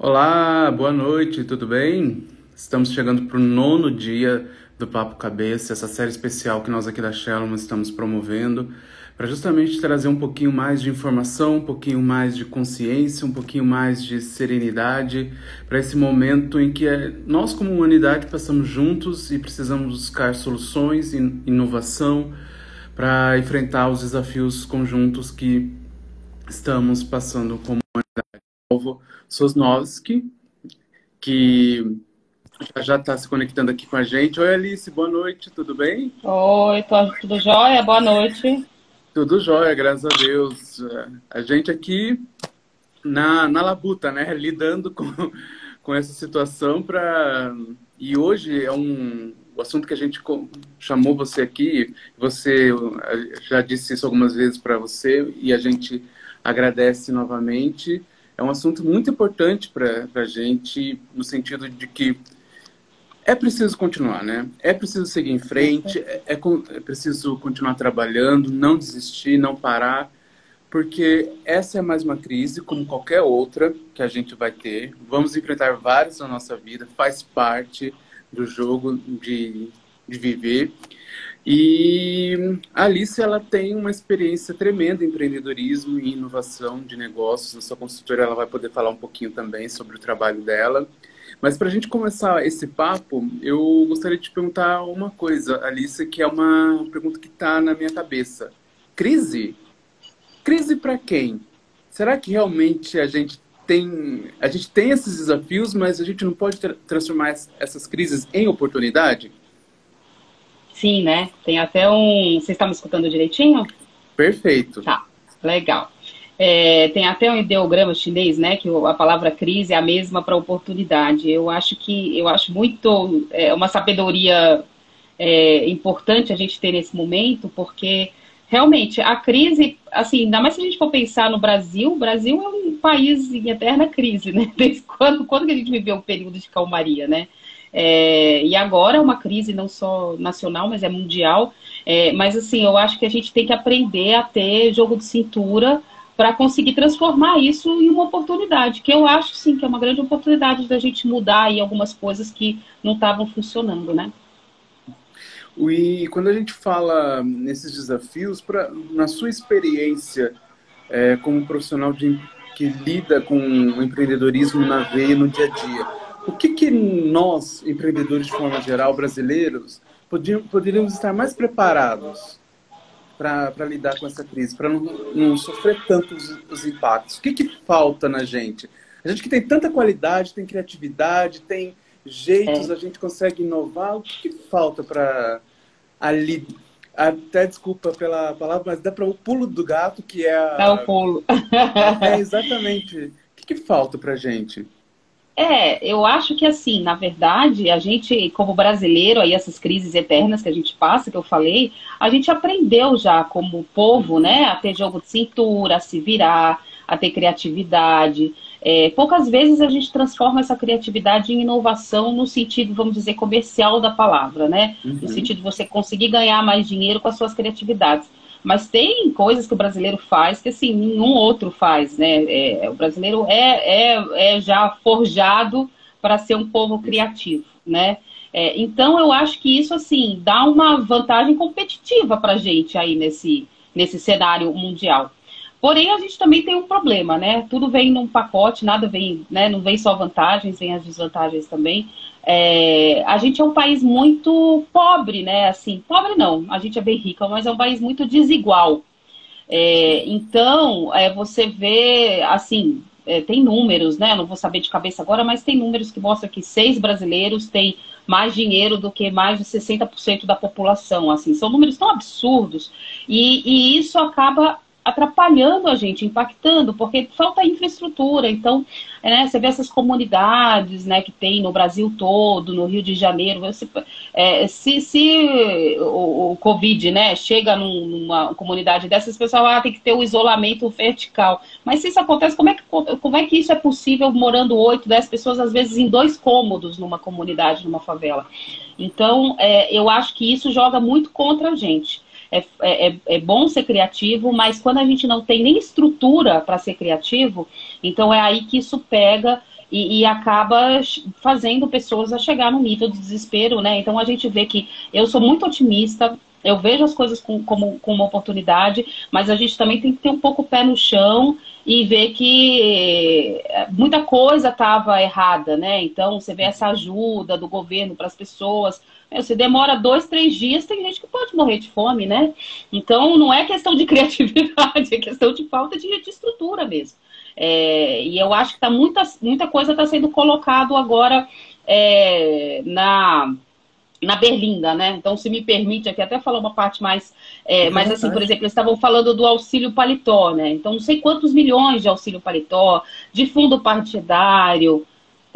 Olá, boa noite, tudo bem? Estamos chegando para o nono dia do Papo Cabeça, essa série especial que nós aqui da Shalom estamos promovendo, para justamente trazer um pouquinho mais de informação, um pouquinho mais de consciência, um pouquinho mais de serenidade para esse momento em que é, nós, como humanidade, passamos juntos e precisamos buscar soluções e inovação para enfrentar os desafios conjuntos que estamos passando como humanidade. Alvo Sosnowski, que já está se conectando aqui com a gente. Oi, Alice, boa noite, tudo bem? Oi, tudo jóia? Boa noite. Tudo jóia, graças a Deus. A gente aqui na, na labuta, né? Lidando com, com essa situação para. E hoje é um o assunto que a gente chamou você aqui. Você já disse isso algumas vezes para você e a gente agradece novamente. É um assunto muito importante para a gente, no sentido de que é preciso continuar, né? É preciso seguir em frente, é, é, é, preciso continuar trabalhando, não desistir, não parar, porque essa é mais uma crise, como qualquer outra que a gente vai ter. Vamos enfrentar várias na nossa vida, faz parte do jogo de, de viver. E a Alice ela tem uma experiência tremenda em empreendedorismo e inovação de negócios. Na sua consultora ela vai poder falar um pouquinho também sobre o trabalho dela. Mas para a gente começar esse papo, eu gostaria de te perguntar uma coisa, Alice, que é uma pergunta que está na minha cabeça. Crise? Crise para quem? Será que realmente a gente tem a gente tem esses desafios, mas a gente não pode tra transformar essas crises em oportunidade? Sim, né? Tem até um. Você está me escutando direitinho? Perfeito. Tá, legal. É, tem até um ideograma chinês, né? Que a palavra crise é a mesma para oportunidade. Eu acho que eu acho muito é, uma sabedoria é, importante a gente ter nesse momento, porque realmente a crise, assim, ainda mais se a gente for pensar no Brasil, o Brasil é um país em eterna crise, né? Desde quando, quando que a gente viveu um período de calmaria, né? É, e agora é uma crise não só nacional, mas é mundial. É, mas assim, eu acho que a gente tem que aprender a ter jogo de cintura para conseguir transformar isso em uma oportunidade, que eu acho sim que é uma grande oportunidade da gente mudar aí algumas coisas que não estavam funcionando, né? E quando a gente fala nesses desafios, pra, na sua experiência é, como profissional de, que lida com o empreendedorismo na veia no dia a dia, o que, que nós, empreendedores de forma geral, brasileiros, podíamos, poderíamos estar mais preparados para lidar com essa crise, para não, não, sofrer tanto os, os, impactos? O que, que falta na gente? A gente que tem tanta qualidade, tem criatividade, tem jeitos, é. a gente consegue inovar. O que, que falta para ali? Até desculpa pela palavra, mas dá para o pulo do gato, que é a... Dá o pulo. é, exatamente. O que, que falta para gente? É, eu acho que assim, na verdade, a gente, como brasileiro, aí essas crises eternas que a gente passa, que eu falei, a gente aprendeu já como povo, né, a ter jogo de cintura, a se virar, a ter criatividade. É, poucas vezes a gente transforma essa criatividade em inovação no sentido, vamos dizer, comercial da palavra, né? Uhum. No sentido de você conseguir ganhar mais dinheiro com as suas criatividades. Mas tem coisas que o brasileiro faz que assim nenhum outro faz, né? É, o brasileiro é, é, é já forjado para ser um povo criativo, né? É, então eu acho que isso assim dá uma vantagem competitiva para a gente aí nesse, nesse cenário mundial. Porém, a gente também tem um problema, né? Tudo vem num pacote, nada vem, né? Não vem só vantagens, vem as desvantagens também. É, a gente é um país muito pobre, né? Assim, pobre não, a gente é bem rica, mas é um país muito desigual. É, então, é, você vê, assim, é, tem números, né? Não vou saber de cabeça agora, mas tem números que mostram que seis brasileiros têm mais dinheiro do que mais de 60% da população. Assim, são números tão absurdos e, e isso acaba atrapalhando a gente, impactando, porque falta infraestrutura. Então, né, você vê essas comunidades né, que tem no Brasil todo, no Rio de Janeiro. Você, é, se se o, o, Covid né, chega num, numa comunidade dessas, pessoas ah, tem que ter o isolamento vertical. Mas se isso acontece, como é que, como é que isso é possível morando oito, dez pessoas, às vezes em dois cômodos numa comunidade, numa favela? Então, é, eu acho que isso joga muito contra a gente. É, é, é, é bom ser criativo, mas quando a gente não tem nem estrutura para ser criativo, então é aí que isso pega e, e, acaba fazendo pessoas a chegar no nível de desespero, né? Então a gente vê que eu sou muito otimista, eu vejo as coisas com, como, como uma oportunidade, mas a gente também tem que ter um pouco o pé no chão e ver que eh, muita coisa estava errada, né? Então você vê essa ajuda do governo para as pessoas. Você demora dois, três dias, tem gente que pode morrer de fome, né? Então não é questão de criatividade, é questão de falta de, de estrutura mesmo. É, e eu acho que tá muita, muita coisa está sendo colocado agora é, na, na Berlinda, né? Então, se me permite aqui até falar uma parte mais. É, mas assim, por exemplo, eles estavam falando do auxílio paletó, né? Então, não sei quantos milhões de auxílio paletó, de fundo partidário.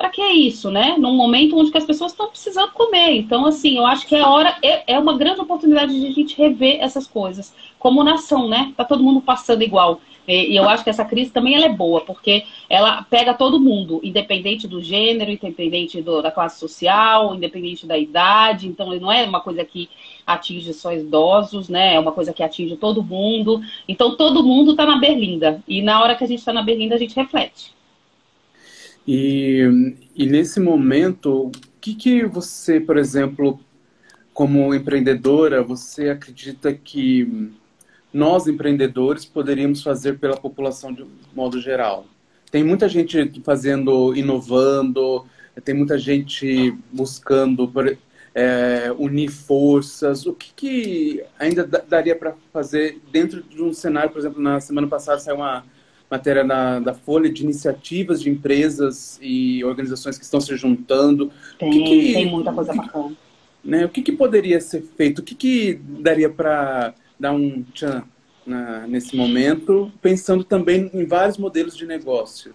Para que isso, né? Num momento onde as pessoas estão precisando comer. Então, assim, eu acho que é hora, é, é uma grande oportunidade de a gente rever essas coisas. Como nação, né? Tá todo mundo passando igual. E, eu acho que essa crise também ela é boa, porque ela pega todo mundo, independente do gênero, independente do, da classe social, independente da idade. Então, não é uma coisa que atinge só idosos, né? É uma coisa que atinge todo mundo. Então, todo mundo está na berlinda. E na hora que a gente está na berlinda, a gente reflete. E, e nesse momento, o que, que você, por exemplo, como empreendedora, você acredita que nós, empreendedores, poderíamos fazer pela população de modo geral? Tem muita gente fazendo, inovando, tem muita gente buscando é, unir forças. O que, que ainda daria para fazer dentro de um cenário, por exemplo, na semana passada saiu uma matéria na, da Folha de iniciativas de empresas e organizações que estão se juntando. Tem, que que, tem muita coisa bacana. Né, o que, que poderia ser feito? O que, que daria para dar um tchan na, nesse momento, pensando também em vários modelos de negócio?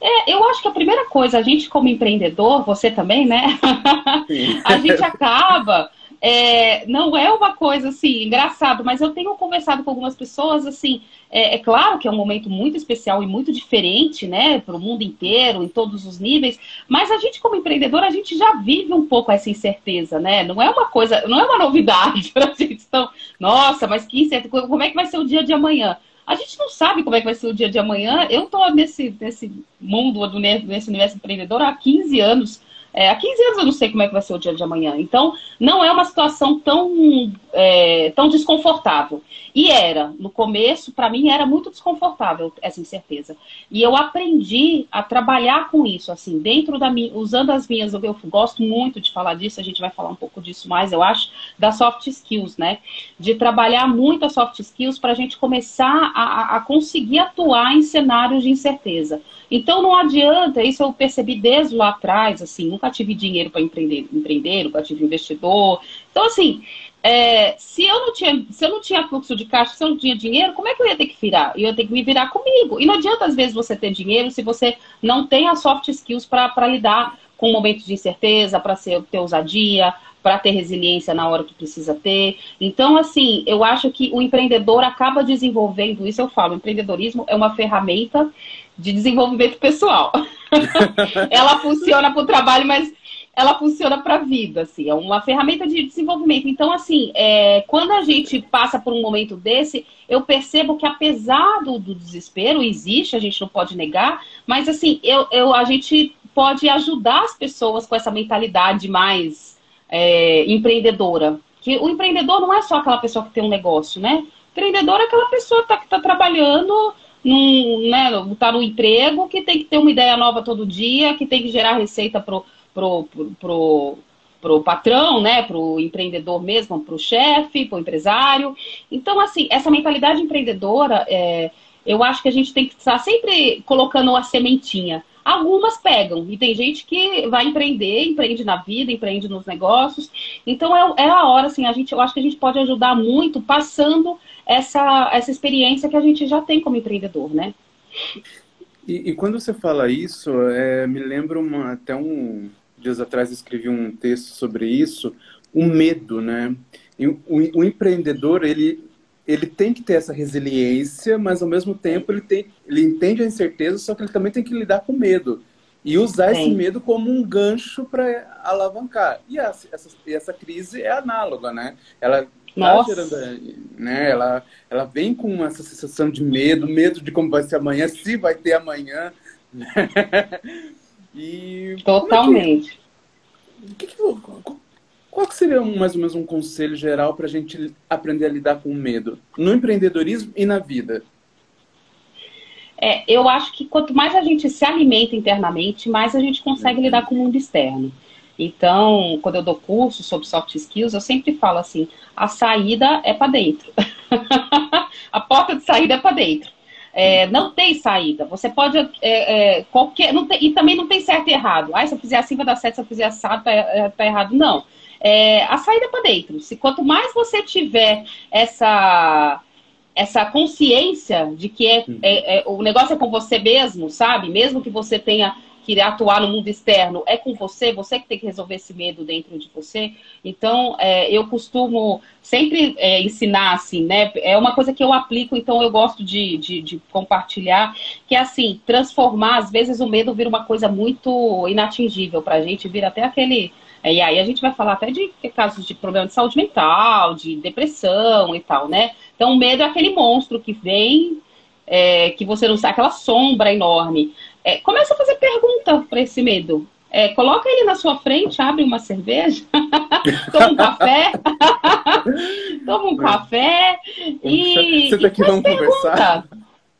É, eu acho que a primeira coisa, a gente como empreendedor, você também, né? a gente acaba é, não é uma coisa assim, engraçado, mas eu tenho conversado com algumas pessoas, assim, é, é claro que é um momento muito especial e muito diferente, né, para o mundo inteiro, em todos os níveis, mas a gente, como empreendedor, a gente já vive um pouco essa incerteza, né? Não é uma coisa, não é uma novidade para a gente. Então, nossa, mas que incerteza, como é que vai ser o dia de amanhã? A gente não sabe como é que vai ser o dia de amanhã. Eu estou nesse, nesse mundo, nesse universo empreendedor há 15 anos. É, há 15 anos eu não sei como é que vai ser o dia de amanhã. Então, não é uma situação tão, é, tão desconfortável. E era, no começo, para mim era muito desconfortável essa incerteza. E eu aprendi a trabalhar com isso, assim, dentro da minha, usando as minhas, eu, gosto muito de falar disso, a gente vai falar um pouco disso mais, eu acho, das soft skills, né? De trabalhar muito as soft skills para a gente começar a, a conseguir atuar em cenários de incerteza. Então não adianta, isso eu percebi desde lá atrás, assim, nunca tive dinheiro para empreender, empreender, nunca tive investidor. Então, assim, é, se, eu não tinha, se eu não tinha fluxo de caixa, se eu não tinha dinheiro, como é que eu ia ter que virar? Eu ia ter que me virar comigo. E não adianta, às vezes, você ter dinheiro se você não tem as soft skills para lidar com momentos de incerteza, para ter ousadia, para ter resiliência na hora que precisa ter. Então, assim, eu acho que o empreendedor acaba desenvolvendo isso. Eu falo, empreendedorismo é uma ferramenta de desenvolvimento pessoal. ela funciona para o trabalho, mas ela funciona para a vida, assim, é uma ferramenta de desenvolvimento. Então, assim, é, quando a gente passa por um momento desse, eu percebo que apesar do, do, desespero, existe, a gente não pode negar, mas assim, eu, eu, a gente pode ajudar as pessoas com essa mentalidade mais é, empreendedora. Que o empreendedor não é só aquela pessoa que tem um negócio, né? O empreendedor é aquela pessoa que está tá trabalhando num, né, tá no emprego, que tem que ter uma ideia nova todo dia, que tem que gerar receita pro, pro, pro, pro, pro patrão, né, pro empreendedor mesmo, pro chefe, pro empresário. Então, assim, essa mentalidade empreendedora, é, eu acho que a gente tem que estar sempre colocando a sementinha. Algumas pegam, e tem gente que vai empreender, empreende na vida, empreende nos negócios. Então é, é a hora, assim, a gente, eu acho que a gente pode ajudar muito passando essa, essa experiência que a gente já tem como empreendedor, né? E, e quando você fala isso, é, me lembra uma, até um dias atrás escrevi um texto sobre isso, o medo, né? o, o empreendedor ele ele tem que ter essa resiliência, mas ao mesmo tempo ele, tem, ele entende a incerteza, só que ele também tem que lidar com medo. E usar Sim. esse medo como um gancho para alavancar. E essa, essa, essa crise é análoga, né? Ela tá gerando, né? Ela, ela vem com essa sensação de medo, medo de como vai ser amanhã, se vai ter amanhã, e Totalmente. Que, que, qual que seria mais ou menos um conselho geral para a gente aprender a lidar com o medo no empreendedorismo e na vida? É, eu acho que quanto mais a gente se alimenta internamente, mais a gente consegue lidar com o mundo externo. Então, quando eu dou curso sobre soft skills, eu sempre falo assim: a saída é para dentro. a porta de saída é para dentro. É, não tem saída. Você pode. É, é, qualquer, tem, e também não tem certo e errado. Ah, se eu fizer assim vai dar certo, se eu fizer assado tá, é, tá errado. Não. É, a saída para dentro. Se quanto mais você tiver essa essa consciência de que é, é, é, o negócio é com você mesmo, sabe? Mesmo que você tenha que atuar no mundo externo, é com você, você que tem que resolver esse medo dentro de você. Então, é, eu costumo sempre é, ensinar, assim, né? É uma coisa que eu aplico, então eu gosto de, de, de, compartilhar, que é assim, transformar, às vezes o medo vira uma coisa muito inatingível pra gente, vira até aquele e aí a gente vai falar até de casos de problema de saúde mental, de depressão e tal, né? Então o medo é aquele monstro que vem, é, que você não sabe, aquela sombra enorme. É, começa a fazer pergunta para esse medo. É, coloca ele na sua frente, abre uma cerveja, toma um café, toma um café e, Você tá aqui, vamos pergunta. conversar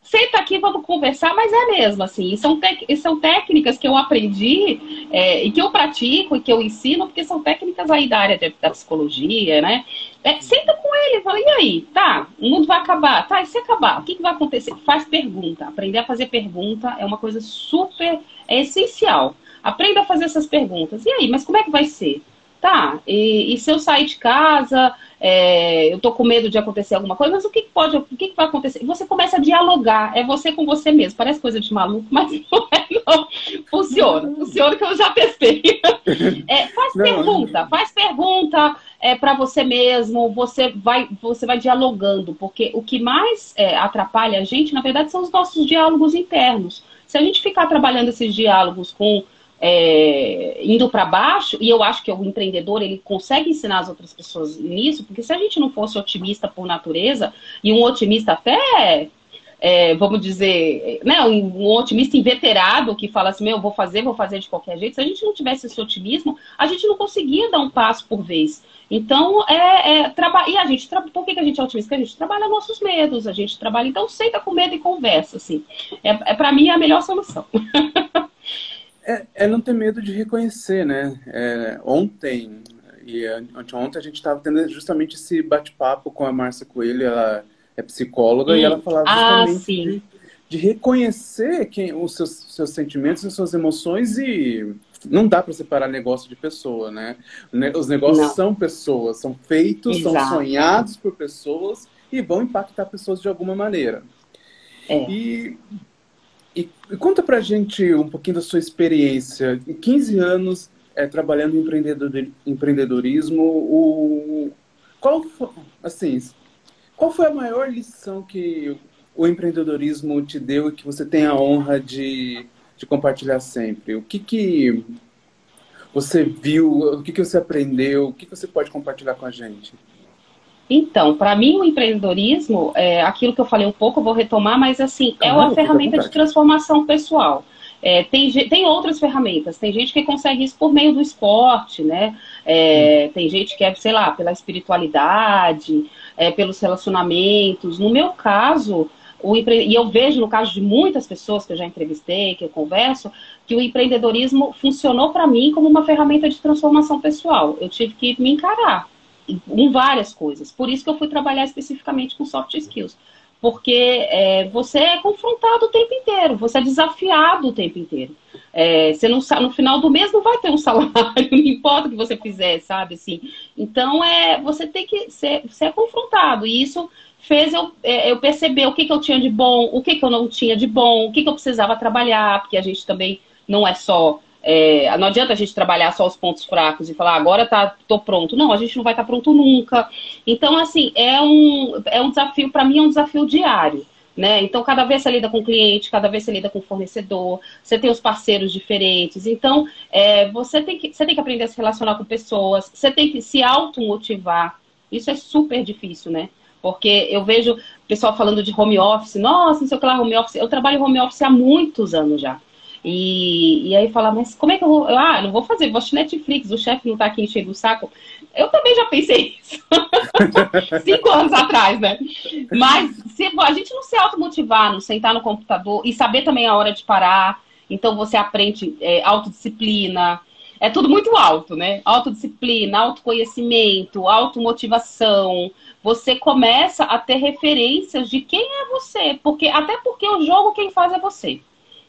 senta aqui, vamos conversar, mas é mesmo, assim, são, são técnicas que eu aprendi é, e que eu pratico e que eu ensino, porque são técnicas aí da área de, da psicologia, né? É, senta com ele, fala, e aí, tá, o mundo vai acabar, tá, e se acabar, o que, que vai acontecer? Faz pergunta, aprender a fazer pergunta é uma coisa super, é essencial. Aprenda a fazer essas perguntas, e aí, mas como é que vai ser? Tá, e, e se eu sair de casa, é, eu tô com medo de acontecer alguma coisa, mas o que, pode, o que, vai acontecer? Você começa a dialogar, é você com você mesmo. Parece coisa de maluco, mas não é, não. Funciona, funciona que eu já testei. É, faz não, pergunta, não. faz pergunta é, para você mesmo, você vai, você vai dialogando, porque o que mais é, atrapalha a gente, na verdade, são os nossos diálogos internos. Se a gente ficar trabalhando esses diálogos com é, indo para baixo, e eu acho que o empreendedor ele consegue ensinar as outras pessoas nisso, porque se a gente não fosse otimista por natureza, e um otimista até, é, vamos dizer, né, um, um, otimista inveterado que fala assim, meu, vou fazer, vou fazer de qualquer jeito, se a gente não tivesse esse otimismo, a gente não conseguia dar um passo por vez. Então, é, é e a gente, por que, que a gente é otimista? Porque a gente trabalha nossos medos, a gente trabalha, então senta com medo e conversa, assim. É, é para mim a melhor solução. É, é, não ter medo de reconhecer, né? É, ontem e anteontem a gente estava tendo justamente esse bate-papo com a Márcia Coelho, ela é psicóloga, hum. e ela falava ah, justamente de, de, reconhecer quem, os seus, seus sentimentos e suas emoções e não dá para separar negócio de pessoa, né? Os negócios não. são pessoas, são feitos, Exato. são sonhados por pessoas e vão impactar pessoas de alguma maneira. É. E e, e conta pra gente um pouquinho da sua experiência. Em 15 anos é, trabalhando em empreendedor, empreendedorismo, o, qual, assim, qual foi a maior lição que o empreendedorismo te deu e que você tem a honra de, de compartilhar sempre? O que, que você viu, o que, que você aprendeu, o que, que você pode compartilhar com a gente? Então, para mim, o empreendedorismo, é, aquilo que eu falei um pouco, eu vou retomar, mas assim, é uma ferramenta de transformação pessoal. É, tem, tem outras ferramentas, tem gente que consegue isso por meio do esporte, né? É, tem gente que é, sei lá, pela espiritualidade, é, pelos relacionamentos. No meu caso, o empre... e eu vejo no caso de muitas pessoas que eu já entrevistei, que eu converso, que o empreendedorismo funcionou para mim como uma ferramenta de transformação pessoal. Eu tive que me encarar em várias coisas. Por isso que eu fui trabalhar especificamente com soft skills. Porque é, você é confrontado o tempo inteiro, você é desafiado o tempo inteiro. É, você não no final do mês não vai ter um salário, não importa o que você fizer, sabe? Assim, então é, você tem que ser, ser confrontado. E isso fez eu, é, eu perceber o que, que eu tinha de bom, o que, que eu não tinha de bom, o que, que eu precisava trabalhar, porque a gente também não é só é, não adianta a gente trabalhar só os pontos fracos e falar, agora tá, tô pronto. Não, a gente não vai estar tá pronto nunca. Então, assim, é um, é um desafio, para mim é um desafio diário. Né? Então, cada vez você lida com cliente, cada vez você lida com fornecedor, você tem os parceiros diferentes. Então, é, você, tem que, você tem que aprender a se relacionar com pessoas, você tem que se automotivar. Isso é super difícil, né? Porque eu vejo pessoal falando de home office, nossa, não sei o que lá, home office. Eu trabalho home office há muitos anos já. E, e aí falar, mas como é que eu vou? Ah, não vou fazer, vou assistir Netflix, o chefe não tá aqui enchendo o saco. Eu também já pensei isso. Cinco anos atrás, né? Mas se a gente não se automotivar, não sentar no computador e saber também a hora de parar, então você aprende é, autodisciplina. É tudo muito alto, né? Autodisciplina, autoconhecimento, automotivação. Você começa a ter referências de quem é você. Porque, até porque o jogo quem faz é você.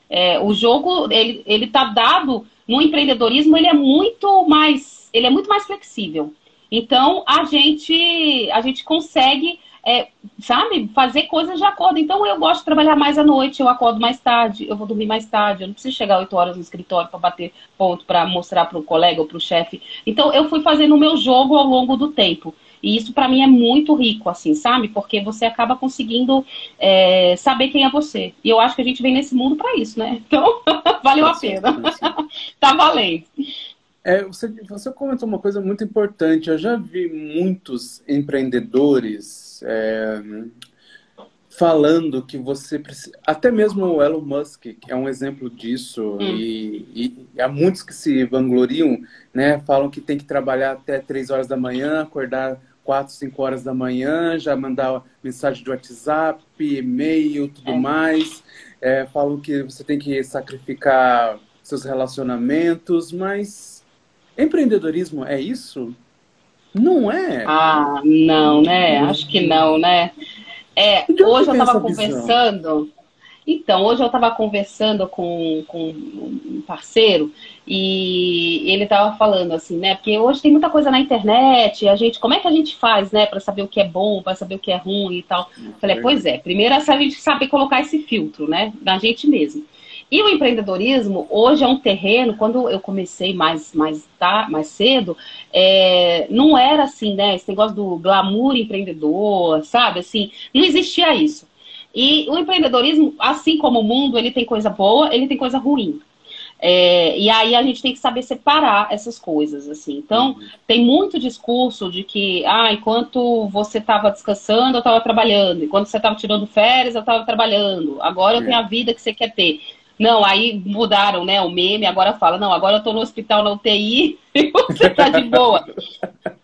É, o jogo, ele, ele tá dado no empreendedorismo, ele é muito mais, ele é muito mais flexível. Então, a gente, a gente consegue é, sabe, fazer coisas de acordo. Então, eu gosto de trabalhar mais à noite, eu acordo mais tarde, eu vou dormir mais tarde, eu não preciso chegar 8 horas no escritório para bater ponto, para mostrar para o colega ou para o chefe. Então, eu fui fazendo o meu jogo ao longo do tempo. E isso para mim é muito rico, assim, sabe? Porque você acaba conseguindo é, saber quem é você. E eu acho que a gente vem nesse mundo para isso, né? Então, valeu a pena. tá valendo. É, você, você comentou uma coisa muito importante. Eu já vi muitos empreendedores é, falando que você precisa. Até mesmo o Elon Musk, é um exemplo disso, hum. e, e, há muitos que se vangloriam, né? Falam que tem que trabalhar até 3 horas da manhã, acordar 4, 5 horas da manhã, já mandar mensagem de WhatsApp, e-mail, tudo é. mais. É, falam que você tem que sacrificar seus relacionamentos, mas empreendedorismo é isso? Não é? Ah, não, né? Acho que não, né? É, hoje eu estava conversando. Então, hoje eu estava conversando com, com um parceiro e ele estava falando assim, né? Porque hoje tem muita coisa na internet, a gente, como é que a gente faz, né, para saber o que é bom, para saber o que é ruim e tal? Falei, pois é, primeiro é a gente saber colocar esse filtro, né, da gente mesmo. E o empreendedorismo hoje é um terreno, quando eu comecei mais, mais, tá, mais cedo, é, não era assim, né? Esse negócio do glamour empreendedor, sabe? Assim, não existia isso. E o empreendedorismo, assim como o mundo, ele tem coisa boa, ele tem coisa ruim. É, e aí a gente tem que saber separar essas coisas, assim. Então, uhum. tem muito discurso de que, ah, enquanto você estava descansando, eu estava trabalhando. Enquanto você estava tirando férias, eu estava trabalhando. Agora eu tenho a vida que você quer ter. Não, aí mudaram, né, o meme, agora fala, não, agora eu tô no hospital na UTI e você tá de boa.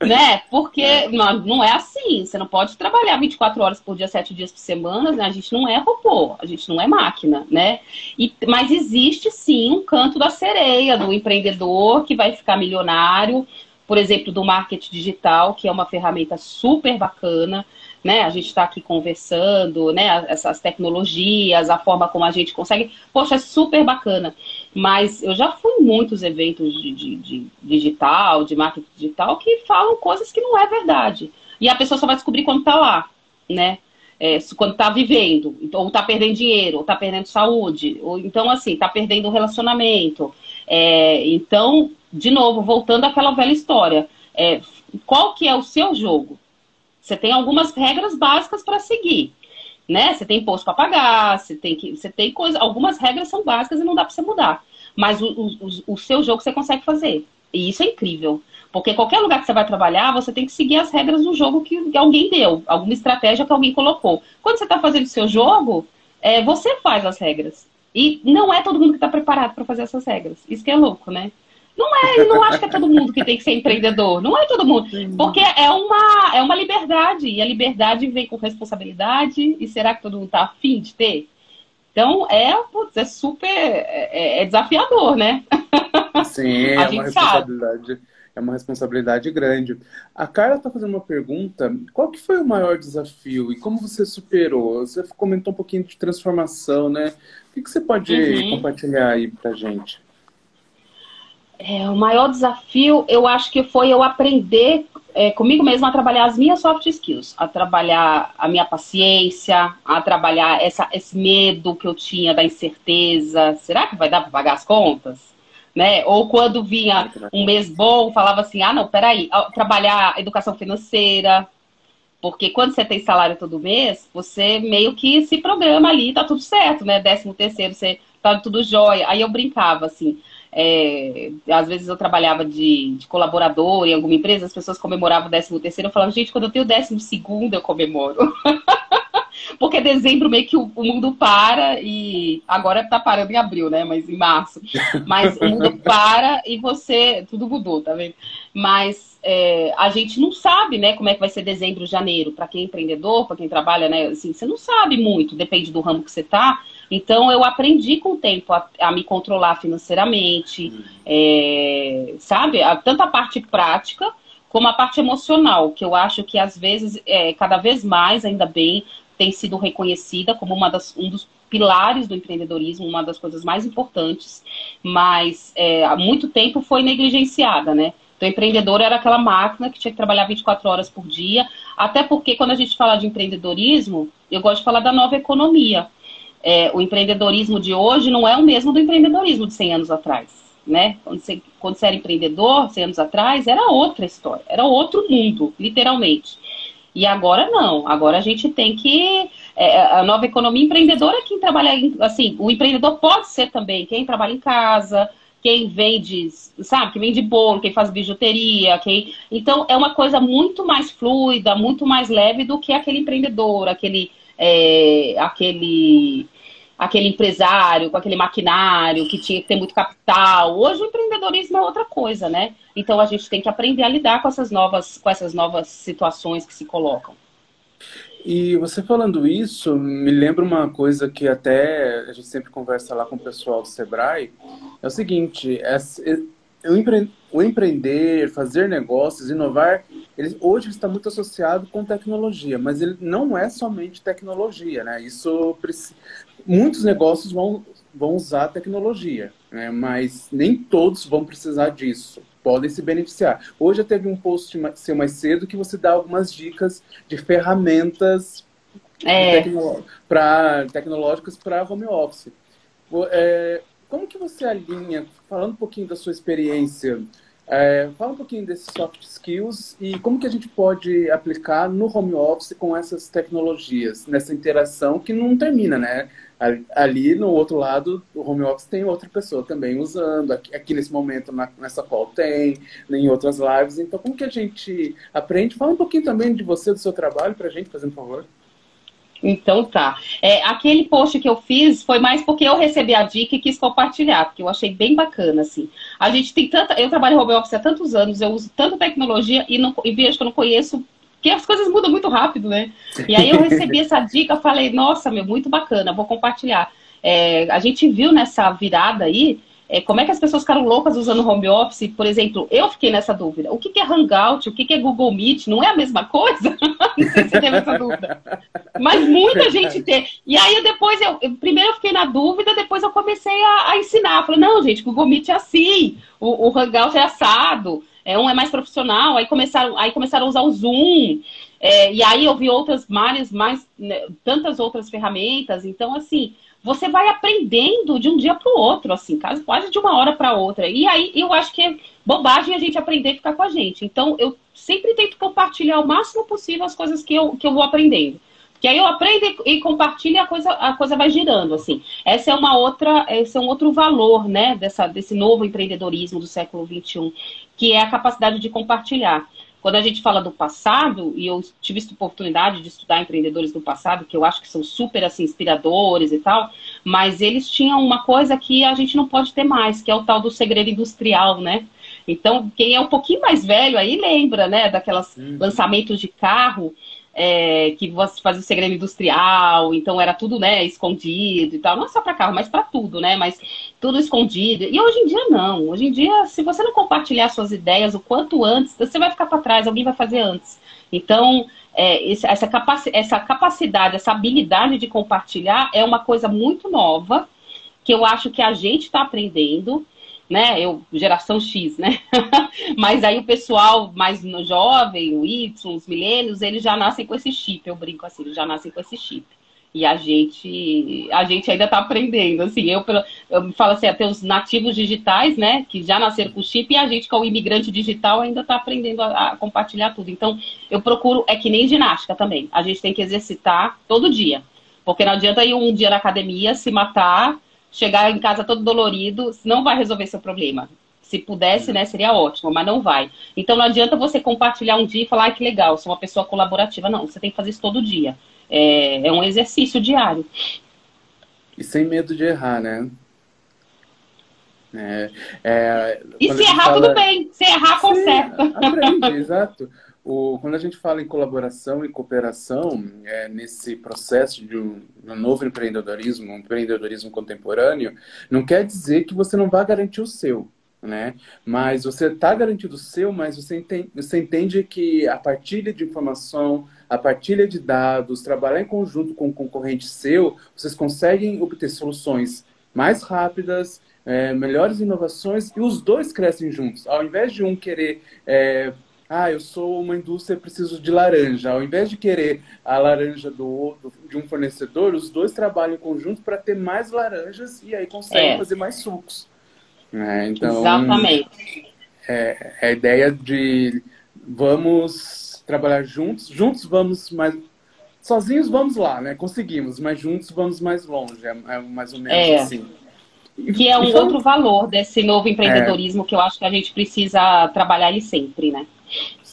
Né? Porque é. não, não é assim, você não pode trabalhar 24 horas por dia, 7 dias por semana, né? A gente não é robô, a gente não é máquina, né? E, mas existe sim um canto da sereia do empreendedor que vai ficar milionário, por exemplo, do marketing digital, que é uma ferramenta super bacana né? A gente está aqui conversando, né? Essas tecnologias, a forma como a gente consegue. Poxa, é super bacana. Mas eu já fui em muitos eventos de, de, de digital, de marketing digital, que falam coisas que não é verdade. E a pessoa só vai descobrir quando está lá, né? É, quando está vivendo, ou está perdendo dinheiro, ou está perdendo saúde, ou então assim, está perdendo o relacionamento. É, então, de novo, voltando àquela velha história, é, qual que é o seu jogo? Você tem algumas regras básicas para seguir. Né? Você tem imposto para pagar, você tem que. Você tem coisa. Algumas regras são básicas e não dá para você mudar. Mas o, o, o seu jogo você consegue fazer. E isso é incrível. Porque qualquer lugar que você vai trabalhar, você tem que seguir as regras do jogo que, alguém deu, alguma estratégia que alguém colocou. Quando você está fazendo o seu jogo, é, você faz as regras. E não é todo mundo que está preparado para fazer essas regras. Isso que é louco, né? Não é, eu não acho que é todo mundo que tem que ser empreendedor. Não é todo mundo. Porque é uma, é uma liberdade. E a liberdade vem com responsabilidade. E será que todo mundo está afim de ter? Então, é, putz, é super. É, é desafiador, né? Sim, é uma responsabilidade. Sabe. É uma responsabilidade grande. A Carla está fazendo uma pergunta. Qual que foi o maior desafio e como você superou? Você comentou um pouquinho de transformação, né? O que, que você pode uhum. compartilhar aí pra gente? É, o maior desafio, eu acho que foi eu aprender é, comigo mesma a trabalhar as minhas soft skills, a trabalhar a minha paciência, a trabalhar essa, esse medo que eu tinha da incerteza. Será que vai dar para pagar as contas? Né? Ou quando vinha um mês bom, falava assim: ah, não, peraí, trabalhar educação financeira. Porque quando você tem salário todo mês, você meio que se programa ali, tá tudo certo, né? Décimo terceiro, você tá tudo jóia. Aí eu brincava assim. É, às vezes eu trabalhava de, de, colaborador em alguma empresa, as pessoas comemoravam o décimo terceiro, eu falava, gente, quando eu tenho o décimo segundo, eu comemoro. porque dezembro meio que o, o mundo para e agora está parando em abril, né? Mas em março. Mas o mundo para e você. Tudo mudou, tá vendo? Mas é, a gente não sabe, né, como é que vai ser dezembro, janeiro. Para quem é empreendedor, para quem trabalha, né? Assim, você não sabe muito, depende do ramo que você está. Então, eu aprendi com o tempo a, a me controlar financeiramente, é, sabe? A, tanto a parte prática como a parte emocional, que eu acho que às vezes, é, cada vez mais, ainda bem, tem sido reconhecida como uma das, um dos pilares do empreendedorismo, uma das coisas mais importantes, mas é, há muito tempo foi negligenciada, né? Então, empreendedor era aquela máquina que tinha que trabalhar 24 horas por dia, até porque quando a gente fala de empreendedorismo, eu gosto de falar da nova economia é, o empreendedorismo de hoje não é o mesmo do empreendedorismo de 100 anos atrás, né? Quando você, quando você era empreendedor, 100 anos atrás, era outra história, era outro mundo, literalmente. E agora não, agora a gente tem que. É, a nova economia empreendedora é quem trabalha, assim, o empreendedor pode ser também quem trabalha em casa, quem vende, sabe, quem vende bolo, quem faz bijuteria, quem. Então é uma coisa muito mais fluida, muito mais leve do que aquele empreendedor, aquele. É, aquele aquele empresário com aquele maquinário que tinha que ter muito capital. Hoje o empreendedorismo é outra coisa, né? Então a gente tem que aprender a lidar com essas novas, com essas novas situações que se colocam. E você falando isso, me lembra uma coisa que até a gente sempre conversa lá com o pessoal do Sebrae, é o seguinte, é, o empreender, fazer negócios, inovar, ele hoje está muito associado com tecnologia, mas ele não é somente tecnologia, né? Isso muitos negócios vão, vão usar tecnologia, né? mas nem todos vão precisar disso. Podem se beneficiar. Hoje eu teve um post seu mais cedo que você dá algumas dicas de ferramentas é. tecno, pra, tecnológicas para home office. É, como que você alinha, falando um pouquinho da sua experiência, é, fala um pouquinho desses soft skills e como que a gente pode aplicar no home office com essas tecnologias, nessa interação que não termina, né? Ali no outro lado, o home office tem outra pessoa também usando, aqui, aqui nesse momento, na, nessa call tem, em outras lives. Então, como que a gente aprende? Fala um pouquinho também de você, do seu trabalho, para a gente, fazendo favor. Então tá. É, aquele post que eu fiz foi mais porque eu recebi a dica e quis compartilhar, porque eu achei bem bacana, assim. A gente tem tanta. Eu trabalho em home office há tantos anos, eu uso tanta tecnologia e, não, e vejo que eu não conheço porque as coisas mudam muito rápido, né? E aí eu recebi essa dica, falei, nossa, meu, muito bacana, vou compartilhar. É, a gente viu nessa virada aí, é, como é que as pessoas ficaram loucas usando home office? Por exemplo, eu fiquei nessa dúvida. O que, que é Hangout? O que, que é Google Meet? Não é a mesma coisa? Não sei se você teve essa dúvida. Mas muita gente tem. E aí depois, eu, primeiro eu fiquei na dúvida, depois eu comecei a, a ensinar. Falei, não, gente, Google Meet é assim, o, o Hangout é assado é, um é mais profissional, aí começaram, aí começaram a usar o Zoom, é, e aí eu vi outras mais, mais né, tantas outras ferramentas, então assim, você vai aprendendo de um dia para o outro, assim, quase de uma hora para outra. E aí eu acho que é bobagem a gente aprender e ficar com a gente. Então eu sempre tento compartilhar o máximo possível as coisas que eu, que eu vou aprendendo. Que aí eu aprendo e compartilho e a coisa, a coisa vai girando, assim. Essa é uma outra, esse é um outro valor, né, dessa, desse novo empreendedorismo do século XXI, que é a capacidade de compartilhar. Quando a gente fala do passado, e eu tive essa oportunidade de estudar empreendedores do passado, que eu acho que são super assim, inspiradores e tal, mas eles tinham uma coisa que a gente não pode ter mais, que é o tal do segredo industrial, né? Então, quem é um pouquinho mais velho aí lembra, né, daquelas uhum. lançamentos de carro é, que você fazia o segredo industrial, então era tudo, né, escondido e tal. Não só para carro, mas para tudo, né? Mas tudo escondido. E hoje em dia não. Hoje em dia, se você não compartilhar suas ideias o quanto antes, você vai ficar para trás, alguém vai fazer antes. Então, é, essa, capaci essa capacidade, essa habilidade de compartilhar é uma coisa muito nova que eu acho que a gente está aprendendo né? Eu, geração X, né? Mas aí o pessoal mais jovem, o Y, os milênios, eles já nascem com esse chip, eu brinco assim, eles já nascem com esse chip. E a gente, a gente ainda está aprendendo, assim, eu, eu falo assim, até os nativos digitais, né, que já nasceram com chip, e a gente, que é o imigrante digital, ainda está aprendendo a, a compartilhar tudo. Então, eu procuro, é que nem ginástica também, a gente tem que exercitar todo dia. Porque não adianta ir um dia na academia, se matar, chegar em casa todo dolorido, não vai resolver seu problema. Se pudesse, né, seria ótimo, mas não vai. Então não adianta você compartilhar um dia e falar, ah, que legal, sou uma pessoa colaborativa. Não, você tem que fazer isso todo dia. é, é um exercício diário. E sem medo de errar, né? É, é, e se errar, fala... tudo bem. Se errar, conserta. Aprende, exato. O, quando a gente fala em colaboração e cooperação, é, nesse processo de um, um, novo empreendedorismo, um empreendedorismo contemporâneo, não quer dizer que você não vai garantir o seu, né? Mas você está garantindo o seu, mas você entende, você entende que a partilha de informação, a partilha de dados, trabalhar em conjunto com o concorrente seu, vocês conseguem obter soluções mais rápidas, é, melhores inovações e os dois crescem juntos. Ao invés de um querer, é, ah, eu sou uma indústria, preciso de laranja. Ao invés de querer a laranja do, do de um fornecedor, os dois trabalham em conjunto para ter mais laranjas e aí conseguem é. fazer mais sucos. É, então, Exatamente. É, é, a ideia de vamos trabalhar juntos, juntos vamos mais sozinhos vamos lá, né? Conseguimos, mas juntos vamos mais longe. É, é mais ou menos assim. Que é um então, outro valor desse novo empreendedorismo que eu acho que a gente precisa trabalhar ele sempre, né?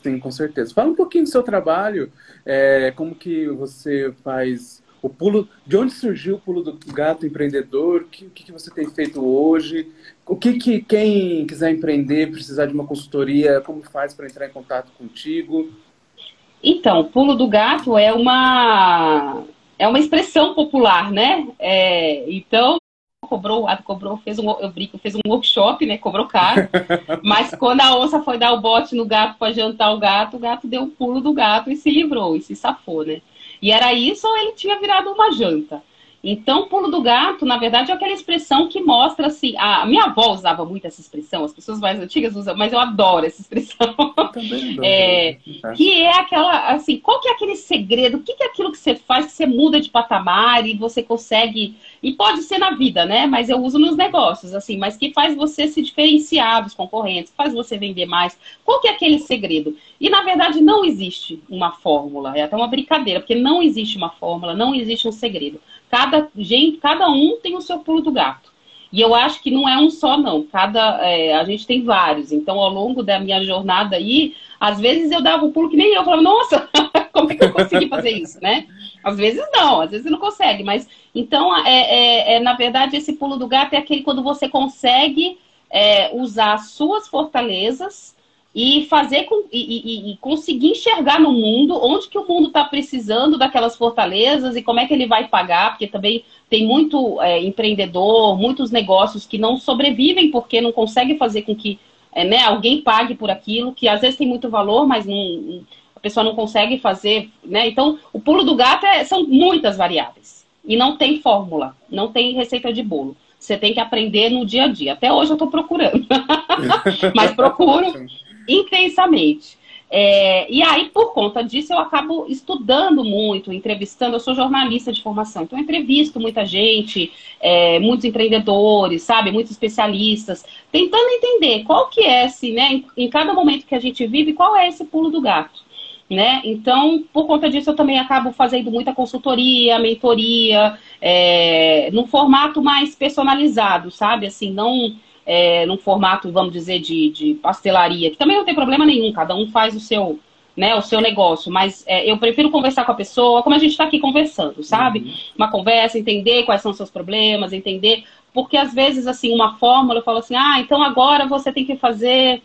Sim, com certeza. Fala um pouquinho do seu trabalho, é, como que você faz o pulo, de onde surgiu o pulo do gato empreendedor, o que, que, você tem feito hoje, o que, que quem quiser empreender, precisar de uma consultoria, como faz para entrar em contato contigo? Então, o pulo do gato é uma é uma expressão popular, né? É, então, cobrou, cobrou, fez um, eu brinco, fez um workshop, né? Cobrou caro. Mas quando a onça foi dar o bote no gato para jantar o gato, o gato deu um pulo do gato e se livrou, e se safou, né? E era isso ou ele tinha virado uma janta. Então, pulo do gato, na verdade, é aquela expressão que mostra assim. A minha avó usava muito essa expressão, as pessoas mais antigas usam, mas eu adoro essa expressão. Eu também adoro. É, que é aquela, assim, qual que é aquele segredo? O que, que é aquilo que você faz que você muda de patamar e você consegue. E pode ser na vida, né? Mas eu uso nos negócios, assim, mas que faz você se diferenciar dos concorrentes, faz você vender mais. Qual que é aquele segredo? E na verdade não existe uma fórmula, é até uma brincadeira, porque não existe uma fórmula, não existe um segredo. Cada, gente, cada um tem o seu pulo do gato. E eu acho que não é um só, não. Cada, é, a gente tem vários. Então, ao longo da minha jornada aí, às vezes eu dava um pulo que nem eu. Eu falava, nossa, como é que eu consegui fazer isso, né? Às vezes não, às vezes não consegue. Mas, então, é, é, é na verdade, esse pulo do gato é aquele quando você consegue é, usar suas fortalezas e fazer com, e, e, e, conseguir enxergar no mundo onde que o mundo está precisando daquelas fortalezas e como é que ele vai pagar, porque também tem muito é, empreendedor, muitos negócios que não sobrevivem porque não conseguem fazer com que é, né, alguém pague por aquilo, que às vezes tem muito valor, mas não, a pessoa não consegue fazer. Né? Então, o pulo do gato é, são muitas variáveis. E não tem fórmula, não tem receita de bolo. Você tem que aprender no dia a dia. Até hoje eu estou procurando. mas procuro intensamente. É, e aí, por conta disso, eu acabo estudando muito, entrevistando. Eu sou jornalista de formação, então entrevisto muita gente, é, muitos empreendedores, sabe, muitos especialistas, tentando entender qual que é esse, né, em, em, cada momento que a gente vive, qual é esse pulo do gato, né? Então, por conta disso, eu também acabo fazendo muita consultoria, mentoria, é, num formato mais personalizado, sabe? Assim, não é, num formato, vamos dizer, de, de pastelaria, que também não tem problema nenhum, cada um faz o seu, né, o seu negócio, mas é, eu prefiro conversar com a pessoa, como a gente está aqui conversando, sabe? Uhum. Uma conversa, entender quais são os seus problemas, entender, porque às vezes, assim, uma fórmula, eu falo assim, ah, então agora você tem que fazer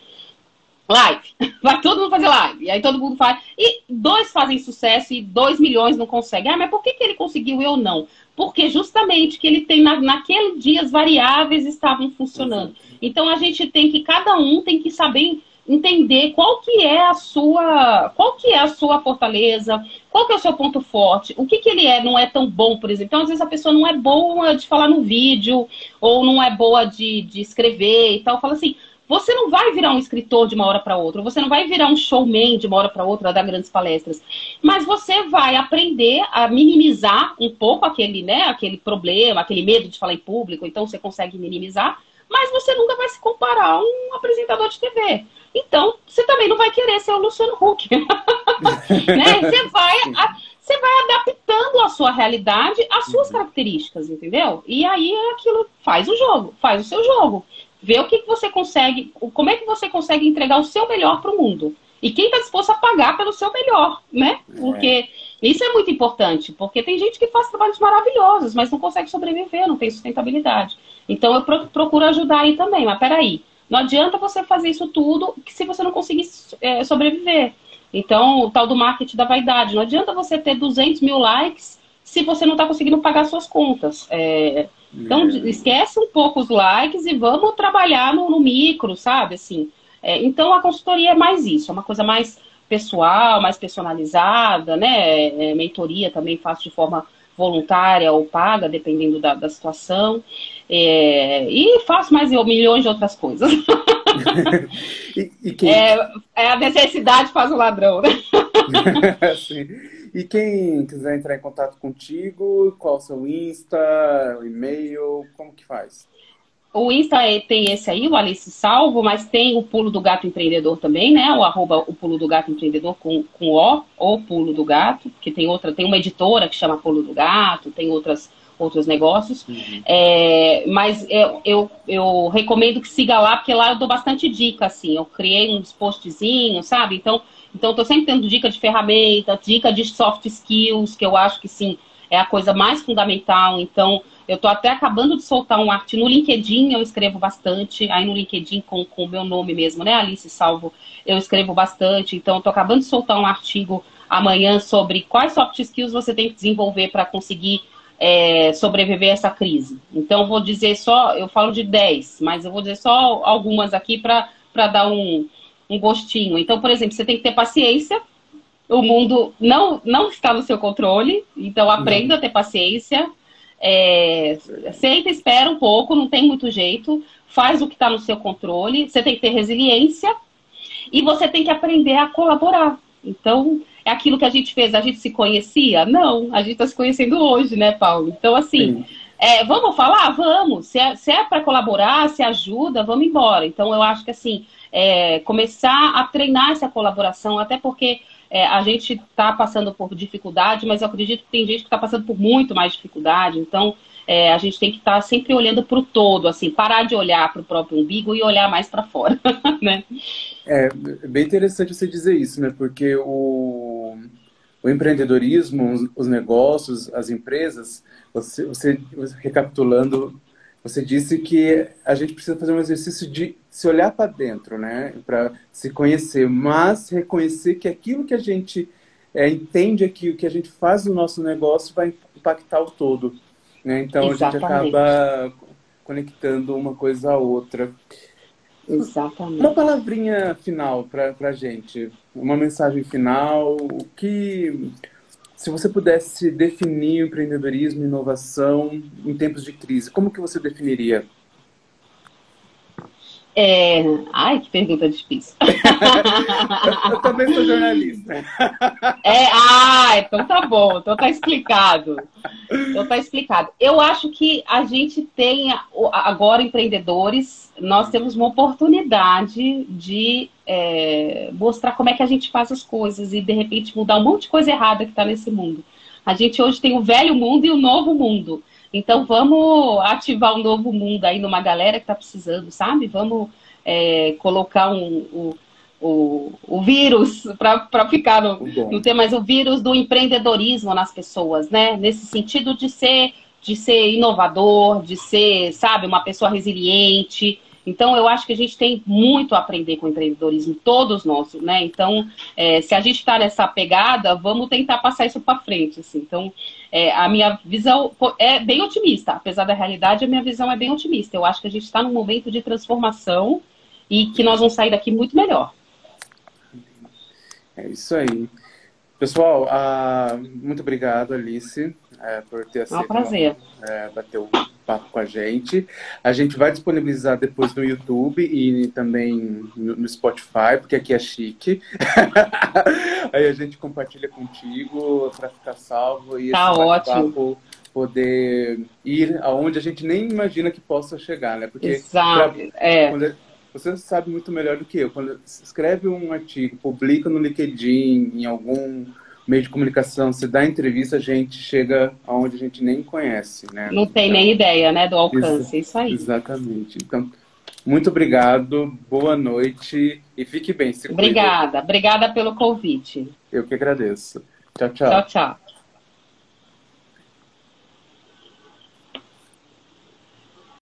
live, vai todo mundo fazer live, e aí todo mundo faz, e dois fazem sucesso e dois milhões não conseguem, ah, mas por que, que ele conseguiu e eu não? porque justamente que ele tem na, naquele dia as variáveis estavam funcionando. Então a gente tem que cada um tem que saber entender qual que é a sua qual que é a sua fortaleza, qual que é o seu ponto forte, o que que ele é não é tão bom, por exemplo. Então às vezes a pessoa não é boa de falar no vídeo ou não é boa de, de escrever e tal. Fala assim, você não vai virar um escritor de uma hora para outra, você não vai virar um showman de uma hora para outra, dar grandes palestras, mas você vai aprender a minimizar um pouco aquele, né, aquele problema, aquele medo de falar em público, então você consegue minimizar, mas você nunca vai se comparar a um apresentador de TV. Então, você também não vai querer ser o Luciano Huck. né? Você vai, você vai adaptando a sua realidade às suas características, entendeu? E aí aquilo faz o jogo, faz o seu jogo. Ver o que, que você consegue, como é que você consegue entregar o seu melhor para o mundo. E quem está disposto a pagar pelo seu melhor, né? Porque Isso é muito importante, porque tem gente que faz trabalhos maravilhosos, mas não consegue sobreviver, não tem sustentabilidade. Então eu procuro ajudar aí também, mas peraí, não adianta você fazer isso tudo se você não conseguir é, sobreviver. Então, o tal do marketing da vaidade, não adianta você ter 200 mil likes se você não está conseguindo pagar suas contas. É, então, é. esquece um pouco os likes e vamos trabalhar no, no micro, sabe? Assim, é, então, a consultoria é mais isso, é uma coisa mais pessoal, mais personalizada, né? É, mentoria também faço de forma voluntária ou paga, dependendo da, da situação. É, e faço mais milhões de outras coisas. e, e quem... é, é, a necessidade faz o ladrão, né? E quem quiser entrar em contato contigo, qual o seu Insta, o e-mail, como que faz? O Insta é, tem esse aí, o Alice Salvo, mas tem o Pulo do Gato Empreendedor também, né? O arroba o Pulo do Gato Empreendedor com, com O, ou Pulo do Gato, que tem outra, tem uma editora que chama Pulo do Gato, tem outras, outros negócios. Uhum. É, mas eu, eu, eu, recomendo que siga lá, porque lá eu dou bastante dica, assim. Eu criei uns postzinhos, sabe? Então, então tô sempre tendo dica de ferramenta, dica de soft skills, que eu acho que sim, é a coisa mais fundamental. Então, eu estou até acabando de soltar um artigo no LinkedIn, eu escrevo bastante. Aí no LinkedIn, com o meu nome mesmo, né? Alice Salvo, eu escrevo bastante. Então, estou acabando de soltar um artigo amanhã sobre quais soft skills você tem que desenvolver para conseguir é, sobreviver a essa crise. Então, vou dizer só, eu falo de 10, mas eu vou dizer só algumas aqui para dar um, um gostinho. Então, por exemplo, você tem que ter paciência. O mundo não, não está no seu controle, então aprenda a ter paciência. É, senta, espera um pouco, não tem muito jeito, faz o que está no seu controle, você tem que ter resiliência e você tem que aprender a colaborar. Então, é aquilo que a gente fez, a gente se conhecia? Não, a gente está se conhecendo hoje, né, Paulo? Então, assim, é, vamos falar? Vamos. Se é, se é para colaborar, se ajuda, vamos embora. Então, eu acho que, assim, é, começar a treinar essa colaboração, até porque é, a gente está passando por dificuldade, mas eu acredito que tem gente que está passando por muito mais dificuldade. Então, é, a gente tem que estar tá sempre olhando para o todo, assim, parar de olhar para o próprio umbigo e olhar mais para fora, né? É bem interessante você dizer isso, né? Porque o, o empreendedorismo, os, os negócios, as empresas, você, você recapitulando você disse que a gente precisa fazer um exercício de se olhar para dentro, né? Para se conhecer, mas reconhecer que aquilo que a gente é, entende aqui, o que a gente faz no nosso negócio vai impactar o todo. Né? Então Exatamente. a gente acaba conectando uma coisa à outra. Exatamente. Uma palavrinha final para a gente, uma mensagem final, o que se você pudesse definir empreendedorismo e inovação em tempos de crise, como que você definiria? É... Ai, que pergunta difícil. eu, também sou jornalista. É, ah, então tá bom, então tá explicado. Então tá explicado. Eu acho que a gente tem agora empreendedores, nós temos uma oportunidade de é, mostrar como é que a gente faz as coisas e de repente mudar um monte de coisa errada que está nesse mundo. A gente hoje tem o velho mundo e o novo mundo. Então vamos ativar um novo mundo aí numa galera que está precisando, sabe? Vamos é, colocar um, um o, o vírus, para ficar no, no tema, mas o vírus do empreendedorismo nas pessoas, né? Nesse sentido de ser, de ser inovador, de ser, sabe, uma pessoa resiliente. Então, eu acho que a gente tem muito a aprender com o empreendedorismo, todos nós, né? Então, é, se a gente está nessa pegada, vamos tentar passar isso para frente, assim. Então, é, a minha visão é bem otimista. Apesar da realidade, a minha visão é bem otimista. Eu acho que a gente está num momento de transformação e que nós vamos sair daqui muito melhor. É isso aí. Pessoal, uh, muito obrigado, Alice, é, por ter aceito. É um prazer. É, bater o papo com a gente. A gente vai disponibilizar depois no YouTube e também no, no Spotify, porque aqui é chique. Aí a gente compartilha contigo para ficar salvo e tá ótimo. poder ir aonde a gente nem imagina que possa chegar, né? Porque Exato. Pra, é. Quando, você sabe muito melhor do que eu. Quando escreve um artigo, publica no LinkedIn, em algum meio de comunicação, você dá entrevista, a gente chega aonde a gente nem conhece, né? Não tem então, nem ideia, né, do alcance, isso, isso aí. Exatamente. Então, muito obrigado, boa noite e fique bem. obrigada, obrigada pelo convite. Eu que agradeço. Tchau, tchau. Tchau, tchau.